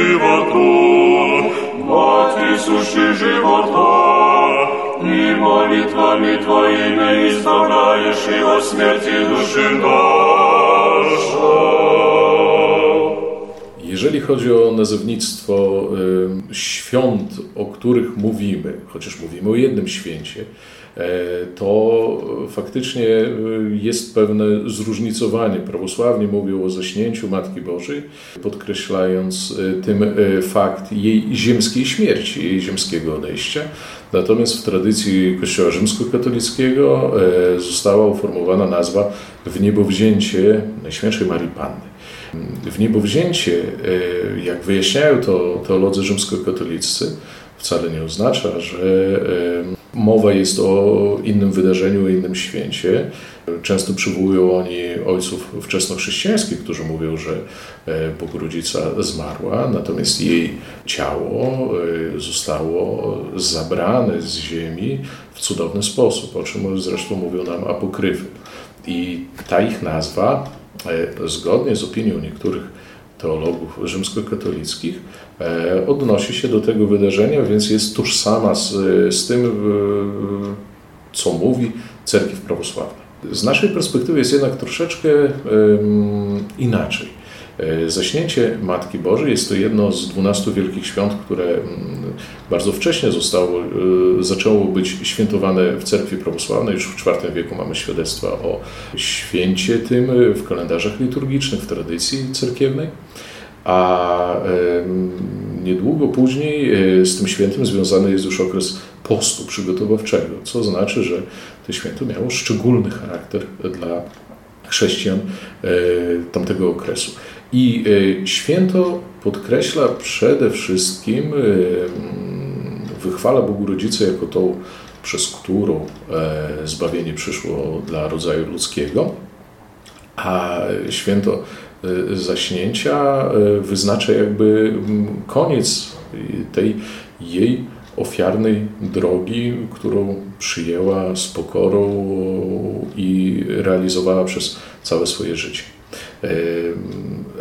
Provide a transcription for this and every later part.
животу, Мать суши живота, и молитвами Твоими избавляешь и от смерти души наша. Jeżeli chodzi o nazewnictwo y, świąt, o których mówimy, chociaż mówimy o jednym święcie, e, to faktycznie y, jest pewne zróżnicowanie. Prawosławni mówią o zaśnięciu Matki Bożej, podkreślając y, tym fakt jej ziemskiej śmierci, jej ziemskiego odejścia. Natomiast w tradycji Kościoła rzymskokatolickiego e, została uformowana nazwa w niebowzięcie Najświętszej Marii Panny. W niebowzięcie, e, jak wyjaśniają to teolodzy rzymskokatolicy, wcale nie oznacza, że e, mowa jest o innym wydarzeniu, innym święcie. Często przywołują oni ojców wczesnochrześcijańskich, którzy mówią, że e, Bogurodzica zmarła, natomiast jej ciało zostało zabrane z ziemi w cudowny sposób, o czym zresztą mówią nam apokryfy. I ta ich nazwa E, zgodnie z opinią niektórych teologów rzymskokatolickich, e, odnosi się do tego wydarzenia, więc jest tożsama z, z tym, co mówi cerkiew prawosławna. Z naszej perspektywy jest jednak troszeczkę inaczej. E, zaśnięcie Matki Bożej jest to jedno z dwunastu wielkich świąt, które mm, bardzo wcześnie zostało, e, zaczęło być świętowane w cerkwi prawosławnej. Już w IV wieku mamy świadectwa o święcie tym w kalendarzach liturgicznych, w tradycji cerkiewnej. A niedługo później e, z tym świętem związany jest już okres postu przygotowawczego, co znaczy, że to święto miało szczególny charakter dla chrześcijan tamtego okresu. I e, święto podkreśla przede wszystkim, e, wychwala Bogu Rodzicę jako tą, przez którą e, zbawienie przyszło dla rodzaju ludzkiego, a święto zaśnięcia wyznacza jakby koniec tej jej ofiarnej drogi, którą przyjęła z pokorą i realizowała przez całe swoje życie.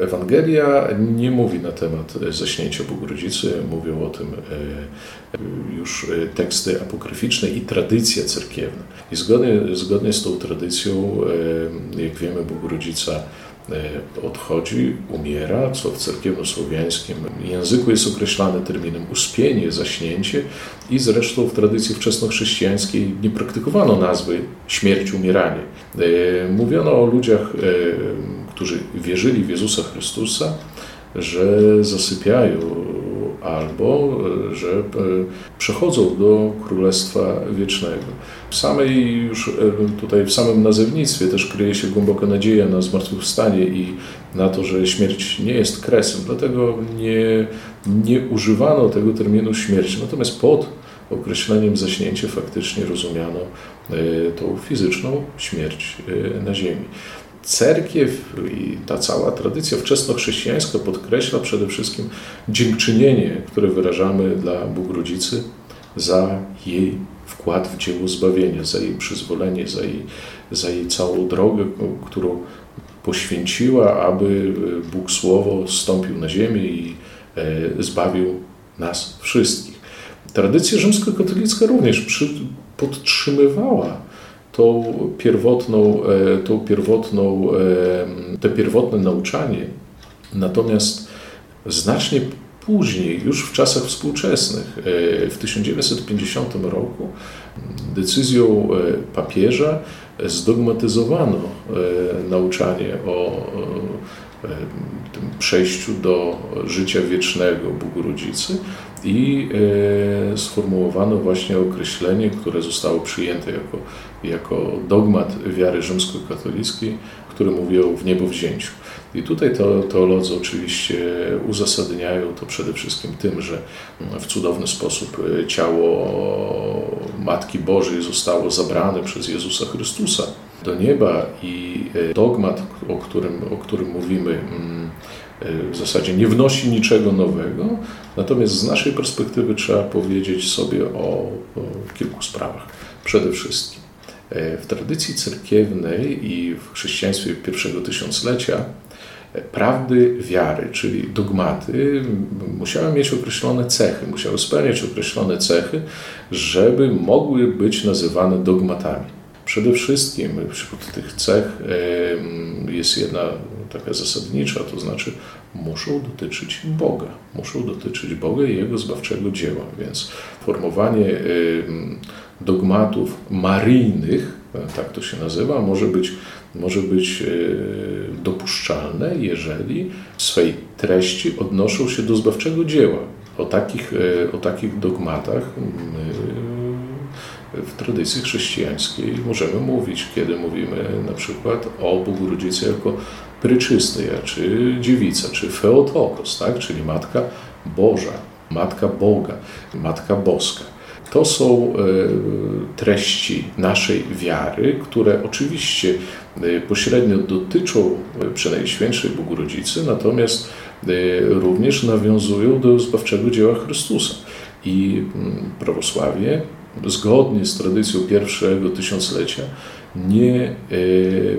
Ewangelia nie mówi na temat zaśnięcia Bogu Rodzicy, mówią o tym e, już teksty apokryficzne i tradycja cerkiewna. I zgodnie, zgodnie z tą tradycją, jak wiemy, Bogu Rodzica e, odchodzi, umiera, co w cerkiewno-słowiańskim języku jest określane terminem uspienie, zaśnięcie i zresztą w tradycji wczesnochrześcijańskiej nie praktykowano nazwy śmierć, umieranie. E, mówiono o ludziach którzy wierzyli w Jezusa Chrystusa, że zasypiają albo że e, przechodzą do Królestwa Wiecznego. W samej już e, tutaj w samym nazewnictwie też kryje się głęboka nadzieja na zmartwychwstanie i na to, że śmierć nie jest kresem, dlatego nie, nie używano tego terminu śmierć. Natomiast pod określeniem zaśnięcie faktycznie rozumiano e, tą fizyczną śmierć na ziemi. Cerkiew i ta cała tradycja wczesnochrześcijańska podkreśla przede wszystkim dziękczynienie, które wyrażamy dla Bóg Rodzicy za jej wkład w dzieło zbawienia, za jej przyzwolenie, za jej, za jej całą drogę, którą poświęciła, aby Bóg Słowo stąpił na ziemię i e, zbawił nas wszystkich. Tradycja rzymskokatolicka również przy, podtrzymywała tą pierwotną, e, tą pierwotną, e, te pierwotne nauczanie. Natomiast znacznie później, już w czasach współczesnych, e, w 1950 roku, decyzją papieża zdogmatyzowano nauczanie o tym przejściu do życia wiecznego Bogu Rodzicy i sformułowano właśnie określenie, które zostało przyjęte jako, jako dogmat wiary rzymskokatolickiej, który mówi o wniebowzięciu. I tutaj to, teolodzy oczywiście uzasadniają to przede wszystkim tym, że w cudowny sposób e, ciało Matki Bożej zostało zabrane przez Jezusa Chrystusa do nieba i e, dogmat, o którym, o którym mówimy, mm, e, w zasadzie nie wnosi niczego nowego, natomiast z naszej perspektywy trzeba powiedzieć sobie o, o kilku sprawach. Przede wszystkim w tradycji cerkiewnej i w chrześcijaństwie pierwszego tysiąclecia prawdy wiary, czyli dogmaty, musiały mieć określone cechy, musiały spełniać określone cechy, żeby mogły być nazywane dogmatami. Przede wszystkim wśród tych cech jest jedna taka zasadnicza, to znaczy muszą dotyczyć Boga. Muszą dotyczyć Boga i Jego zbawczego dzieła. Więc formowanie dogmatów maryjnych, tak to się nazywa, może być może być e, dopuszczalne, jeżeli w swej treści odnoszą się do zbawczego dzieła. O takich, e, o takich dogmatach w tradycji chrześcijańskiej możemy mówić, kiedy mówimy na przykład o Bogu Rodzicy jako pryczystyja, czy dziewica, czy Feotokos, tak? czyli Matka Boża, Matka Boga, Matka Boska. To są e, treści naszej wiary, które oczywiście e, pośrednio dotyczą e, Przenajświętszej Bogu Rodzicy, natomiast również nawiązują do zbawczego dzieła Chrystusa. I mm, prawosławie, zgodnie z tradycją pierwszego tysiąclecia, nie e,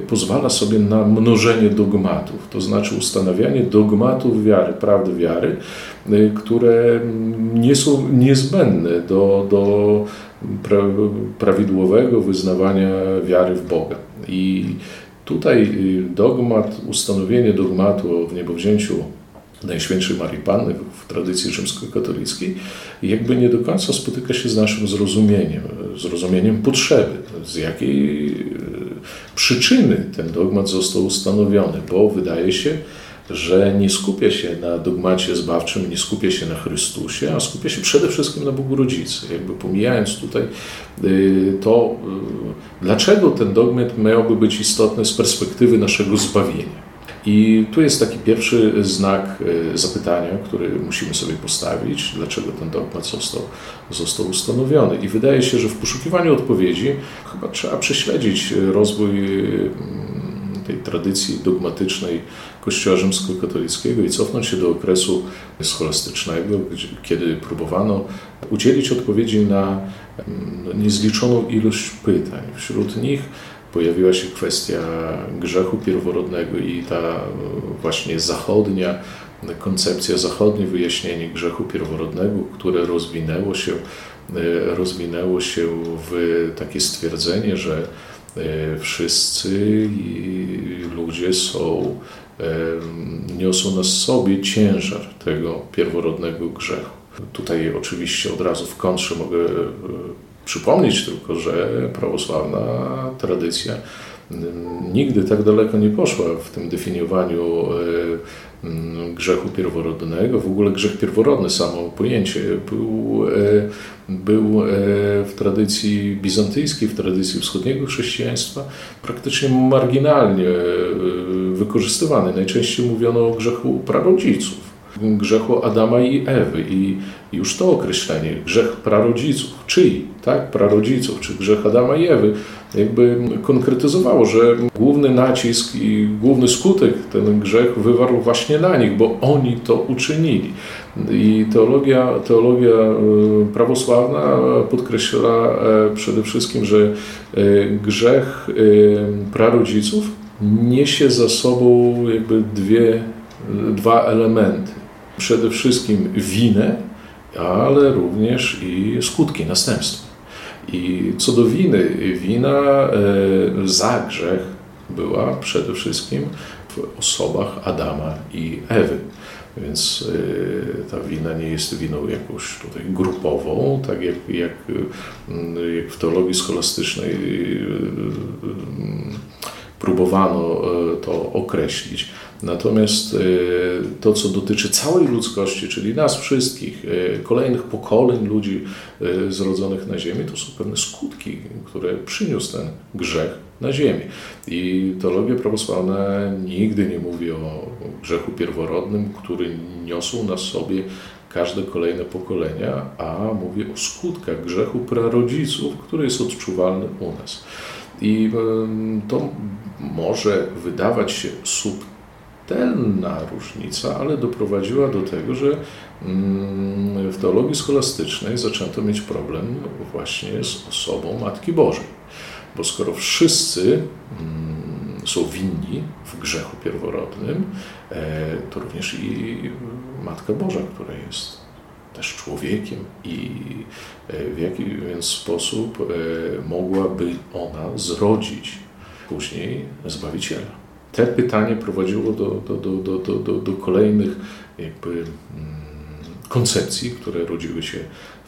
pozwala sobie na mnożenie dogmatów, to znaczy ustanawianie dogmatów wiary, prawdy wiary, e, które nie są niezbędne do, do prawidłowego wyznawania wiary w Boga. I tutaj e, dogmat, ustanowienie dogmatu o wniebowzięciu Najświętszej Marii Panny w tradycji rzymskokatolickiej jakby nie do końca spotyka się z naszym zrozumieniem, zrozumieniem potrzeby, z jakiej e, przyczyny ten dogmat został ustanowiony, bo wydaje się, że nie skupia się na dogmacie zbawczym, nie skupia się na Chrystusie, a skupia się przede wszystkim na Bogu Rodzicy. Jakby pomijając tutaj e, to, e, dlaczego ten dogmat miałby być istotny z perspektywy naszego zbawienia. I tu jest taki pierwszy znak e, zapytania, który musimy sobie postawić, dlaczego ten dogmat został, został ustanowiony. I wydaje się, że w poszukiwaniu odpowiedzi chyba trzeba prześledzić rozwój mm, tej tradycji dogmatycznej Kościoła rzymskokatolickiego i cofnąć się do okresu scholastycznego, kiedy próbowano udzielić odpowiedzi na mm, niezliczoną ilość pytań. Wśród nich pojawiła się kwestia grzechu pierworodnego i ta e, właśnie zachodnia koncepcja, zachodnie wyjaśnienie grzechu pierworodnego, które rozwinęło się, e, rozwinęło się w takie stwierdzenie, że e, wszyscy ludzie są, niosą na sobie ciężar tego pierworodnego grzechu. Tutaj oczywiście od razu w kontrze mogę Przypomnieć tylko, że prawosławna tradycja mm, nigdy tak daleko nie poszła w tym definiowaniu e, mm, grzechu pierworodnego. W ogóle grzech pierworodny, samo pojęcie, był, e, był e, w tradycji bizantyjskiej, w tradycji wschodniego chrześcijaństwa praktycznie marginalnie wykorzystywany. Najczęściej mówiono o grzechu prarodziców grzechu Adama i Ewy. I już to określenie, grzech prarodziców, czyj, tak, prarodziców, czy grzech Adama i Ewy, jakby konkretyzowało, że główny nacisk i główny skutek ten grzech wywarł właśnie na nich, bo oni to uczynili. I teologia, teologia e, prawosławna podkreśla e, przede wszystkim, że e, grzech prarodziców niesie za sobą jakby dwie, dwa elementy przede wszystkim winę, ale również i skutki, następstwa. I co do winy, wina e, za grzech była przede wszystkim w osobach Adama i Ewy. Więc e, ta wina nie jest winą jakąś tutaj grupową, tak jak, jak, jak w teologii scholastycznej e, próbowano to określić. Natomiast to, co dotyczy całej ludzkości, czyli nas wszystkich, kolejnych pokoleń ludzi zrodzonych na Ziemi, to są pewne skutki, które przyniósł ten grzech na ziemi. I teologia prawosławna nigdy nie mówi o grzechu pierworodnym, który niosą na sobie każde kolejne pokolenia, a mówi o skutkach grzechu prarodziców, który jest odczuwalny u nas. I to może wydawać się subtelna różnica, ale doprowadziła do tego, że w teologii scholastycznej zaczęto mieć problem właśnie z osobą Matki Bożej. Bo skoro wszyscy mm, są winni w grzechu pierworodnym, e, to również i Matka Boża, która jest też człowiekiem i e, w jaki więc sposób e, mogłaby ona zrodzić później Zbawiciela. Te pytanie prowadziło do, do, do, do, do, do kolejnych jakby mm, koncepcji, które rodziły się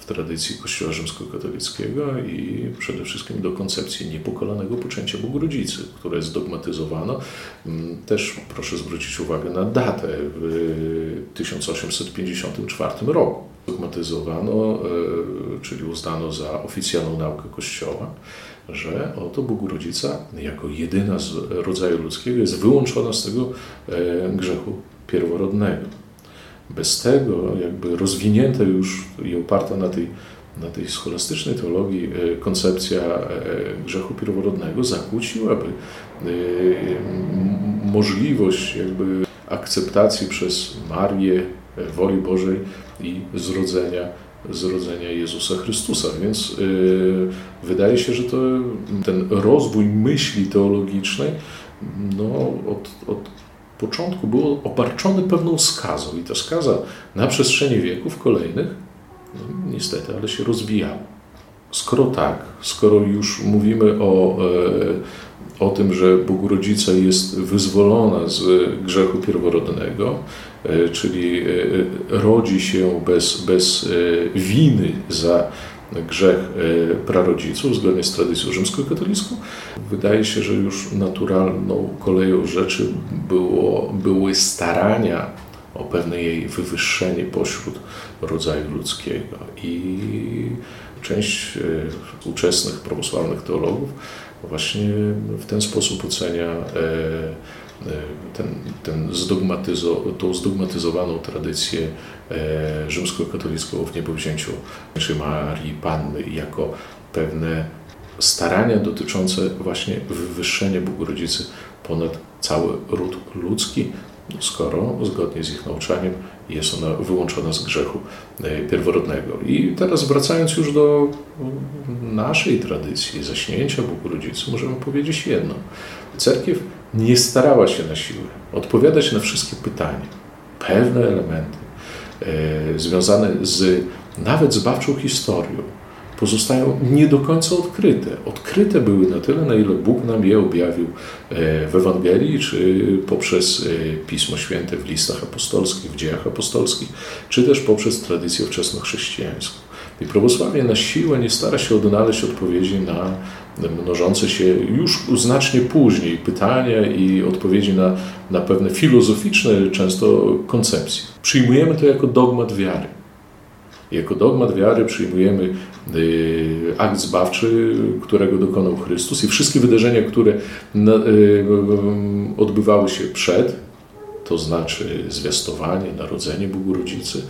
w tradycji Kościoła rzymskokatolickiego i przede wszystkim do koncepcji niepokolanego poczęcia Bogu które zdogmatyzowano. Mm, też proszę zwrócić uwagę na datę w 1854 roku. Dogmatyzowano, e, czyli uznano za oficjalną naukę Kościoła, że oto Bogurodzica jako jedyna z rodzaju ludzkiego jest wyłączona z tego e, grzechu pierworodnego. Bez tego, jakby rozwinięta już i oparta na tej, na tej scholastycznej teologii e, koncepcja e, grzechu pierworodnego zakłóciłaby możliwość jakby akceptacji przez Marię woli Bożej i zrodzenia, zrodzenia Jezusa Chrystusa. Więc wydaje się, że to, ten rozwój myśli teologicznej no, od, od początku był obarczony pewną skazą i ta skaza na przestrzeni wieków kolejnych, no, niestety, ale się rozwijała. Skoro tak, skoro już mówimy o, e, o tym, że Bogurodzica jest wyzwolona z grzechu pierworodnego, e, czyli e, rodzi się bez, bez winy za grzech e, prarodziców, zgodnie z tradycją rzymskokatolicką. Wydaje się, że już naturalną koleją rzeczy było, były starania o pewne jej wywyższenie pośród rodzaju ludzkiego. I część e, ówczesnych prawosławnych teologów właśnie w ten sposób ocenia e, ten, ten zdogmatyzo, tą zdogmatyzowaną tradycję e, rzymskokatolicką w niebowzięciu Marii Panny jako pewne starania dotyczące właśnie wywyższenia Bogu Rodzicy ponad cały ród ludzki, skoro zgodnie z ich nauczaniem jest ona wyłączona z grzechu e, pierworodnego. I teraz wracając już do naszej tradycji zaśnięcia Bogu Rodzicy, możemy powiedzieć jedno. Cerkiew nie starała się na siłę odpowiadać na wszystkie pytania. Pewne elementy e, związane z nawet zbawczą historią pozostają nie do końca odkryte. Odkryte były na tyle, na ile Bóg nam je objawił e, w Ewangelii, czy poprzez e, Pismo Święte w listach apostolskich, w dziejach apostolskich, czy też poprzez tradycję wczesnochrześcijańską. I prawosławie na siłę nie stara się odnaleźć odpowiedzi na mnożące się już znacznie później pytania i odpowiedzi na, na pewne filozoficzne często koncepcje. Przyjmujemy to jako dogmat wiary. Jako dogmat wiary przyjmujemy y, akt zbawczy, którego dokonał Chrystus i wszystkie wydarzenia, które y, odbywały się przed, to znaczy zwiastowanie, narodzenie Bogu Rodzicy,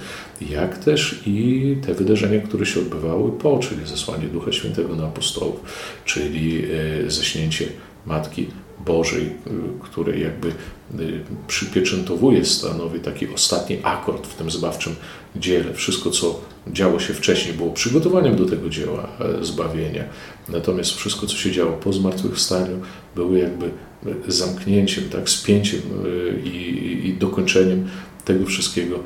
jak też i te wydarzenia, które się odbywały po, czyli zesłanie Ducha Świętego na apostołów, czyli e, ześnięcie Matki Bożej, e, które jakby e, przypieczętowuje, stanowi taki ostatni akord w tym zbawczym dziele. Wszystko, co działo się wcześniej, było przygotowaniem do tego dzieła zbawienia. Natomiast wszystko, co się działo po zmartwychwstaniu, było jakby zamknięciem, tak, spięciem i, i dokończeniem tego wszystkiego,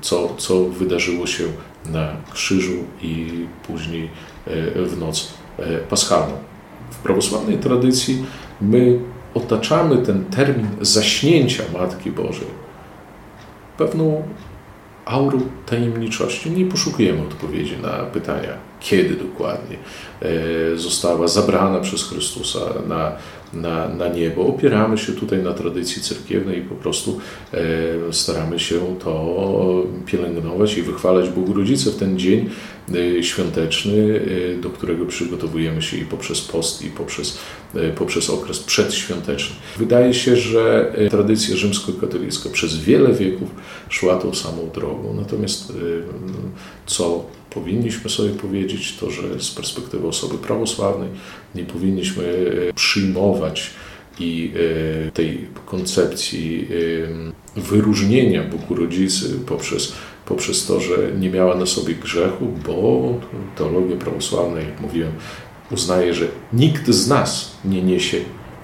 co, co wydarzyło się na krzyżu i później e, w noc e, paschalną. W prawosławnej tradycji my otaczamy ten termin zaśnięcia Matki Bożej pewną aurą tajemniczości. Nie poszukujemy odpowiedzi na pytania, kiedy dokładnie e, została zabrana przez Chrystusa na na, na niebo. Opieramy się tutaj na tradycji cerkiewnej i po prostu staramy się to pielęgnować i wychwalać Bogu Rodzice w ten dzień świąteczny, do którego przygotowujemy się i poprzez post, i poprzez, poprzez okres przedświąteczny. Wydaje się, że tradycja rzymskokatolicka przez wiele wieków szła tą samą drogą. Natomiast co powinniśmy sobie powiedzieć, to że z perspektywy osoby prawosławnej nie powinniśmy e, przyjmować i e, tej koncepcji e, wyróżnienia Bogu Rodzicy poprzez, poprzez to, że nie miała na sobie grzechu, bo teologia prawosławna, jak mówiłem, uznaje, że nikt z nas nie niesie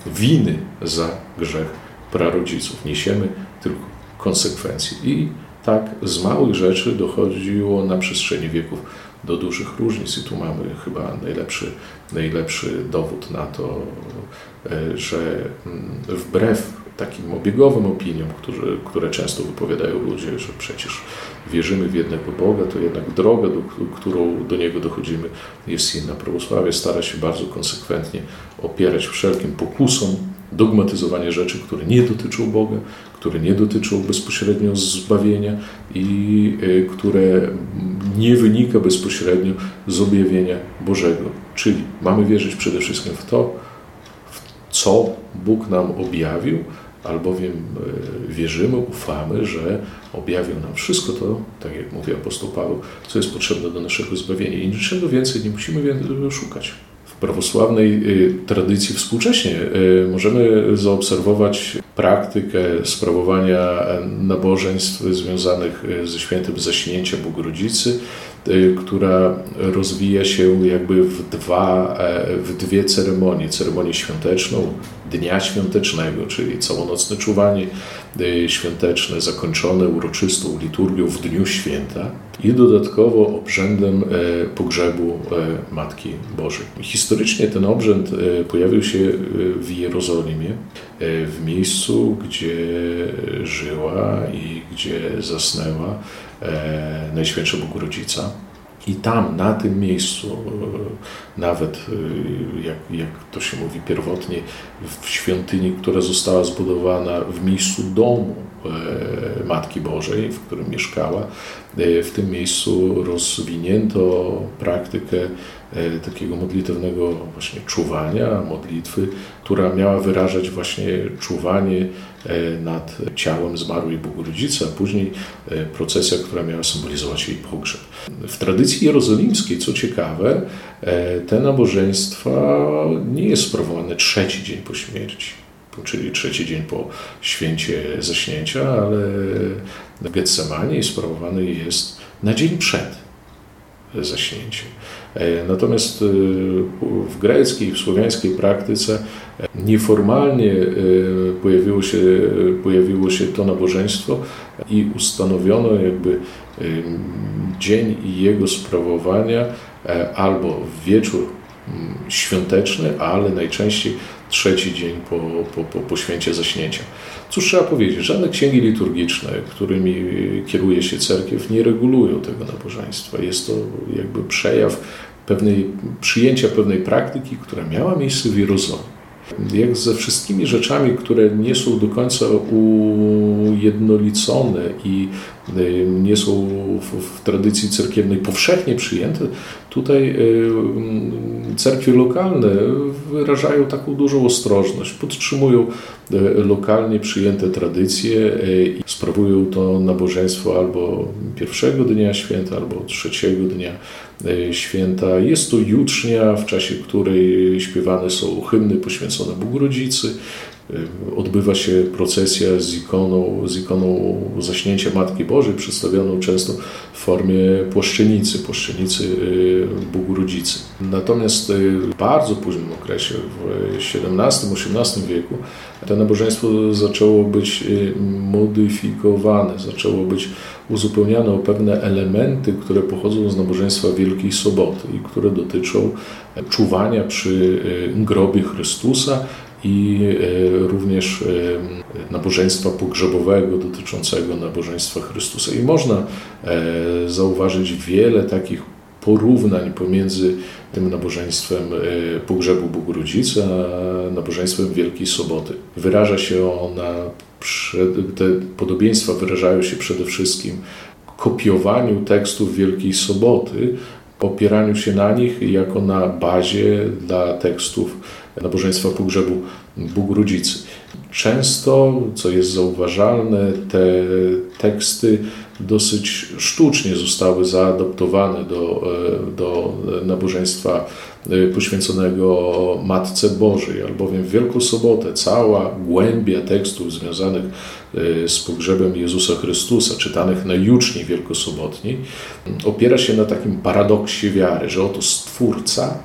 winy za grzech prarodziców. Niesiemy tylko konsekwencje. I tak z małych rzeczy dochodziło na przestrzeni wieków do dużych różnic i tu mamy chyba najlepszy, najlepszy dowód na to, e, że mm, wbrew takim obiegowym opiniom, które, które często wypowiadają ludzie, że przecież wierzymy w jednego Boga, to jednak droga, do, którą do Niego dochodzimy, jest inna. Prawosławie stara się bardzo konsekwentnie opierać wszelkim pokusom dogmatyzowanie rzeczy, które nie dotyczą Boga, które nie dotyczą bezpośrednio zbawienia i e, które nie wynika bezpośrednio z objawienia Bożego. Czyli mamy wierzyć przede wszystkim w to, w co Bóg nam objawił, albowiem e, wierzymy, ufamy, że objawił nam wszystko to, tak jak mówi apostoł Paweł, co jest potrzebne do naszego zbawienia i niczego więcej nie musimy szukać prawosławnej y, tradycji współcześnie y, możemy zaobserwować praktykę sprawowania nabożeństw związanych y, ze świętym zaśnięcia Bogu-Rodzicy, która rozwija się jakby w, dwa, e, w dwie ceremonie. Ceremonię świąteczną, Dnia Świątecznego, czyli całonocne czuwanie świąteczne, zakończone uroczystą liturgią w Dniu Święta i dodatkowo obrzędem e, pogrzebu e, Matki Bożej. Historycznie ten obrzęd e, pojawił się w Jerozolimie, w miejscu, gdzie żyła i gdzie zasnęła Najświętsza Bogorodzica. I tam, na tym miejscu, nawet jak, jak to się mówi pierwotnie, w świątyni, która została zbudowana w miejscu domu Matki Bożej, w którym mieszkała, w tym miejscu rozwinięto praktykę e, takiego modlitewnego właśnie czuwania, modlitwy, która miała wyrażać właśnie czuwanie e, nad ciałem zmarłej Bogurodzicy, a później e, procesja, która miała symbolizować jej pogrzeb. W tradycji jerozolimskiej, co ciekawe, te nabożeństwa nie jest sprawowane trzeci dzień po śmierci czyli trzeci dzień po święcie zaśnięcia, ale w Getsemanie sprawowany jest na dzień przed zaśnięciem. E, natomiast e, w greckiej, w słowiańskiej praktyce nieformalnie e, pojawiło się, pojawiło się to nabożeństwo i ustanowiono jakby dzień jego sprawowania albo wieczór świąteczny, ale najczęściej trzeci dzień po, po, po, po święcie zaśnięcia. Cóż trzeba powiedzieć, żadne księgi liturgiczne, którymi kieruje się cerkiew, nie regulują tego nabożeństwa. Jest to jakby przejaw pewnej, przyjęcia pewnej praktyki, która miała miejsce w Jerozolimie. Jak ze wszystkimi rzeczami, które nie są do końca ujednolicone i nie są w, w tradycji cerkiewnej powszechnie przyjęte, tutaj cerkwie lokalne wyrażają taką dużą ostrożność, podtrzymują y, lokalnie przyjęte tradycje i sprawują to nabożeństwo albo pierwszego dnia święta, albo trzeciego dnia święta. Jest to jutrznia, w czasie której śpiewane są hymny poświęcone Bogu Rodzicy. Odbywa się procesja z ikoną, z ikoną zaśnięcia Matki Bożej, przedstawioną często w formie płaszczenicy, płaszczenicy y, Bogu Rodzicy. Natomiast y, w bardzo późnym okresie, w XVII-XVIII wieku, to nabożeństwo zaczęło być y, modyfikowane, zaczęło być uzupełniane o pewne elementy, które pochodzą z nabożeństwa Wielkiej Soboty i które dotyczą czuwania przy grobie Chrystusa i e, również e, nabożeństwa pogrzebowego dotyczącego nabożeństwa Chrystusa. I można e, zauważyć wiele takich porównań pomiędzy tym nabożeństwem pogrzebu Bogu Rodzicy, a nabożeństwem Wielkiej Soboty. Wyraża się ona, te podobieństwa wyrażają się przede wszystkim kopiowaniu tekstów Wielkiej Soboty, opieraniu się na nich jako na bazie dla tekstów nabożeństwa pogrzebu Bóg Rodzicy. Często, co jest zauważalne, te teksty dosyć sztucznie zostały zaadaptowane do, do nabożeństwa poświęconego Matce Bożej, albowiem w Wielką Sobotę cała głębia tekstów związanych z pogrzebem Jezusa Chrystusa, czytanych na juczni wielkosobotniej, opiera się na takim paradoksie wiary, że oto Stwórca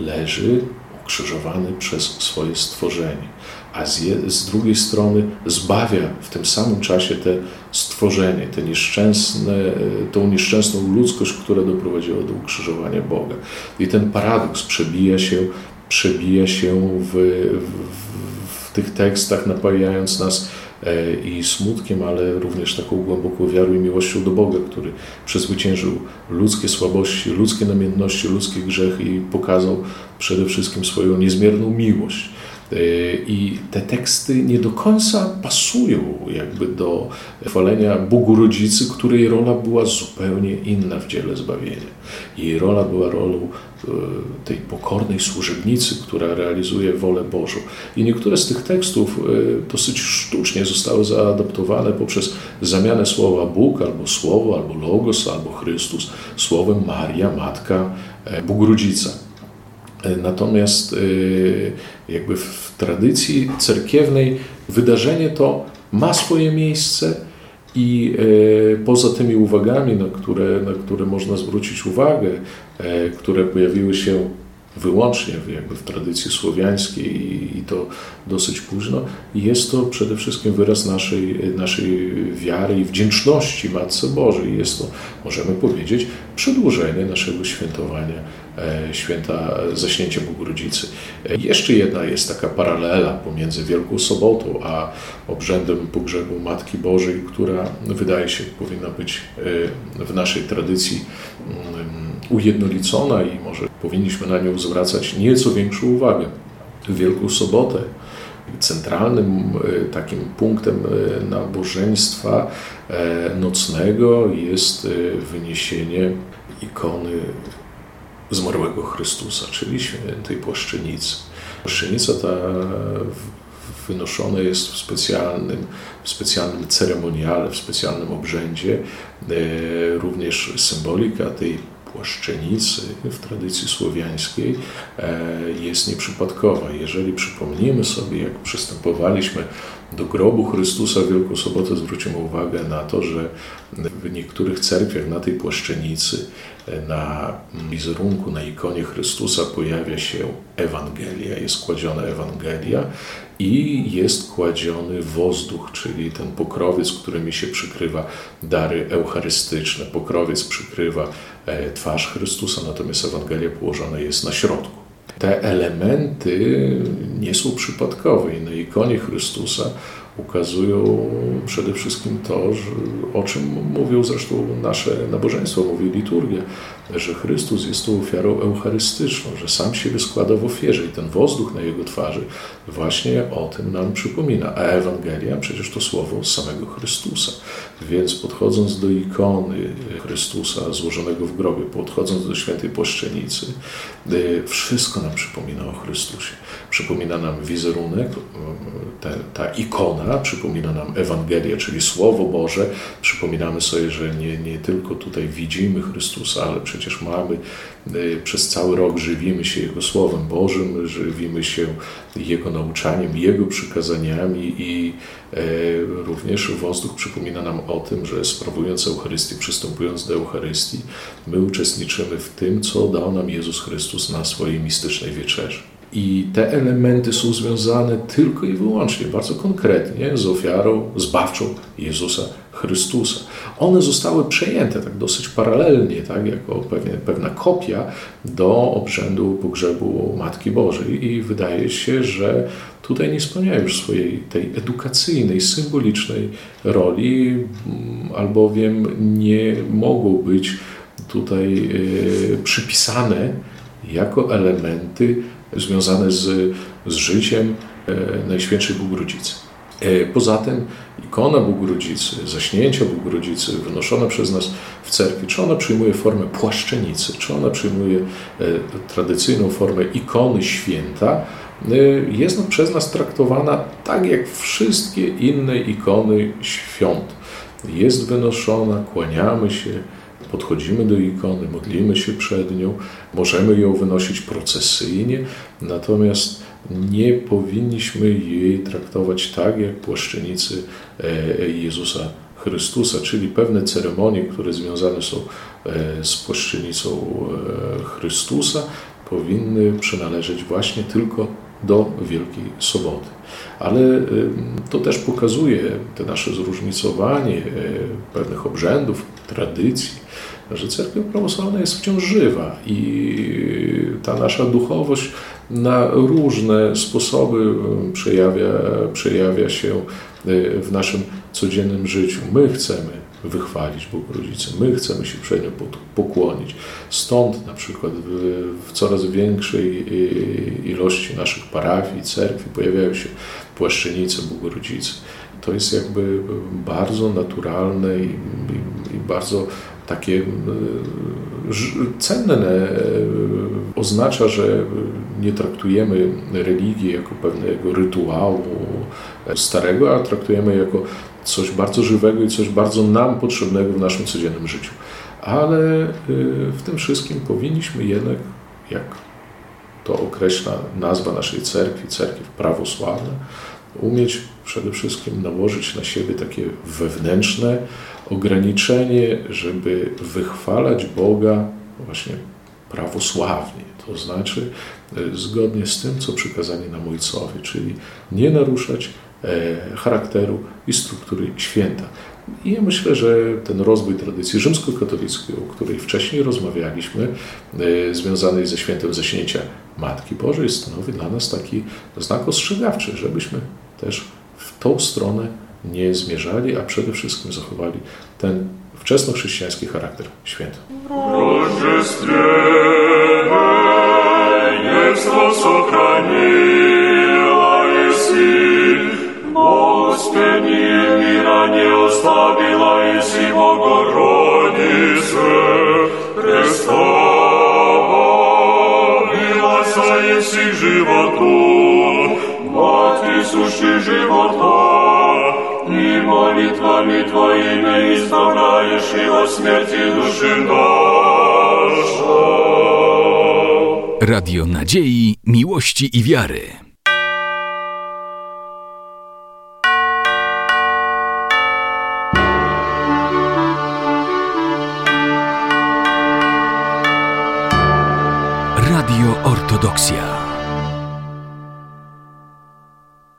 leży ukrzyżowany przez swoje stworzenie, a z, je, z drugiej strony zbawia w tym samym czasie te stworzenie, te nieszczęsne, tą nieszczęsną ludzkość, która doprowadziła do ukrzyżowania Boga. I ten paradoks przebija się, przebija się w, w, w tych tekstach, napajając nas i smutkiem, ale również taką głęboką wiarą i miłością do Boga, który przezwyciężył ludzkie słabości, ludzkie namiętności, ludzkie grzechy i pokazał przede wszystkim swoją niezmierną miłość. E, I te teksty nie do końca pasują jakby do chwalenia Bogu Rodzicy, której rola była zupełnie inna w dziele zbawienia. Jej rola była rolą e, tej pokornej służebnicy, która realizuje wolę Bożą. I niektóre z tych tekstów e, dosyć sztucznie zostały zaadaptowane poprzez zamianę słowa Bóg, albo Słowo, albo Logos, albo Chrystus, słowem Maria, Matka, Bóg Rodzica. Natomiast jakby w tradycji cerkiewnej wydarzenie to ma swoje miejsce i e, poza tymi uwagami, na które, na które można zwrócić uwagę, e, które pojawiły się wyłącznie jakby w tradycji słowiańskiej i, to dosyć późno, jest to przede wszystkim wyraz naszej, naszej wiary i wdzięczności Matce Bożej. Jest to, możemy powiedzieć, przedłużenie naszego świętowania e, święta zaśnięcia Bogu Rodzicy. E, jeszcze jedna jest taka paralela pomiędzy Wielką Sobotą a obrzędem pogrzebu Matki Bożej, która wydaje się powinna być e, w naszej tradycji mm, ujednolicona i może powinniśmy na nią zwracać nieco większą uwagę. W Wielką Sobotę centralnym e, takim punktem e, nabożeństwa e, nocnego jest wyniesienie ikony zmarłego Chrystusa, czyli świętej płaszczynicy. Płaszczynica ta wynoszona jest w specjalnym, w specjalnym ceremoniale, w specjalnym obrzędzie. Również symbolika tej płaszczenicy w tradycji słowiańskiej e, jest nieprzypadkowa. Jeżeli przypomnimy sobie, jak przystępowaliśmy do grobu Chrystusa w Wielką Sobotę, zwrócimy uwagę na to, że w niektórych cerkwiach na tej płaszczenicy, e, na wizerunku, na ikonie Chrystusa pojawia się Ewangelia, jest kładziona Ewangelia i jest kładziony wozduch, czyli ten pokrowiec, którymi się przykrywa dary eucharystyczne. Pokrowiec przykrywa twarz Chrystusa, natomiast Ewangelia położona jest na środku. Te elementy nie są przypadkowe i na ikonie Chrystusa ukazują przede wszystkim to, o czym mówią zresztą nasze nabożeństwo, mówi liturgia, że Chrystus jest tą ofiarą eucharystyczną, że sam siebie składa w ofierze i ten wozduch na Jego twarzy właśnie o tym nam przypomina. A Ewangelia przecież to słowo samego Chrystusa. Więc podchodząc do ikony Chrystusa złożonego w grobie, podchodząc do świętej płaszczenicy, y, wszystko nam przypomina o Chrystusie. Przypomina nam wizerunek, ta, ta ikona, przypomina nam Ewangelię, czyli Słowo Boże. Przypominamy sobie, że nie, nie tylko tutaj widzimy Chrystusa, ale mamy y, przez cały rok żywimy się Jego Słowem Bożym, żywimy się Jego nauczaniem, Jego przykazaniami i e, również wozduk przypomina nam o tym, że sprawując Eucharystię, przystępując do Eucharystii, my uczestniczymy w tym, co dał nam Jezus Chrystus na swojej mistycznej wieczerzy. I te elementy są związane tylko i wyłącznie, bardzo konkretnie z ofiarą zbawczą Jezusa Chrystusa. One zostały przejęte tak dosyć paralelnie, tak, jako pewnie, pewna kopia do obrzędu pogrzebu Matki Bożej i wydaje się, że tutaj nie spełniają już swojej tej edukacyjnej, symbolicznej roli, albowiem nie mogą być tutaj przypisane jako elementy związane z, z życiem Najświętszej Bóg Poza tym ikona Bóg-Rodzicy, zaśnięcia Bóg-Rodzicy wynoszone przez nas w cerkwi, czy ona przyjmuje formę płaszczenicy, czy ona przyjmuje tradycyjną formę ikony święta, jest przez nas traktowana tak jak wszystkie inne ikony świąt. Jest wynoszona, kłaniamy się, podchodzimy do ikony, modlimy się przed nią, możemy ją wynosić procesyjnie, natomiast nie powinniśmy jej traktować tak jak płaszczynicy e, Jezusa Chrystusa, czyli pewne ceremonie, które związane są e, z płaszczynicą e, Chrystusa, powinny przynależeć właśnie tylko do Wielkiej Soboty. Ale to też pokazuje te nasze zróżnicowanie pewnych obrzędów, tradycji, że cerkiew prawosławna jest wciąż żywa i ta nasza duchowość na różne sposoby przejawia, przejawia się w naszym codziennym życiu. My chcemy wychwalić Bóg Rodzicę, my chcemy się przed nią pokłonić. Stąd na przykład w, w coraz większej ilości naszych parafii, cerkwi pojawiają się płaszczynice Bóg Rodzicy. To jest jakby bardzo naturalne i, i, i bardzo takie cenne. E, oznacza, że nie traktujemy religii jako pewnego rytuału starego, a traktujemy jako coś bardzo żywego i coś bardzo nam potrzebnego w naszym codziennym życiu. Ale y, w tym wszystkim powinniśmy jednak, jak to określa nazwa naszej cerkwi, cerkiew prawosławna, umieć przede wszystkim nałożyć na siebie takie wewnętrzne ograniczenie, żeby wychwalać Boga właśnie prawosławnie, to znaczy e, zgodnie z tym, co przykazanie nam ojcowie, czyli nie naruszać e, charakteru i struktury święta. I ja myślę, że ten rozwój tradycji rzymskokatolickiej, o której wcześniej rozmawialiśmy, e, związanej ze świętem zaśnięcia Matki Bożej, stanowi dla nas taki znak ostrzegawczy, żebyśmy też w tą stronę nie zmierzali, a przede wszystkim zachowali ten wczesnochrześcijański charakter święta. Господи, мира не оставила, если Богородице, Христа, Милоса, если животу, Мать, сущий живота, и молитвами Твоими избавляешь и от смерти души наша. Radio Nadziei, Miłości i Wiary. Radio Ortodoksja.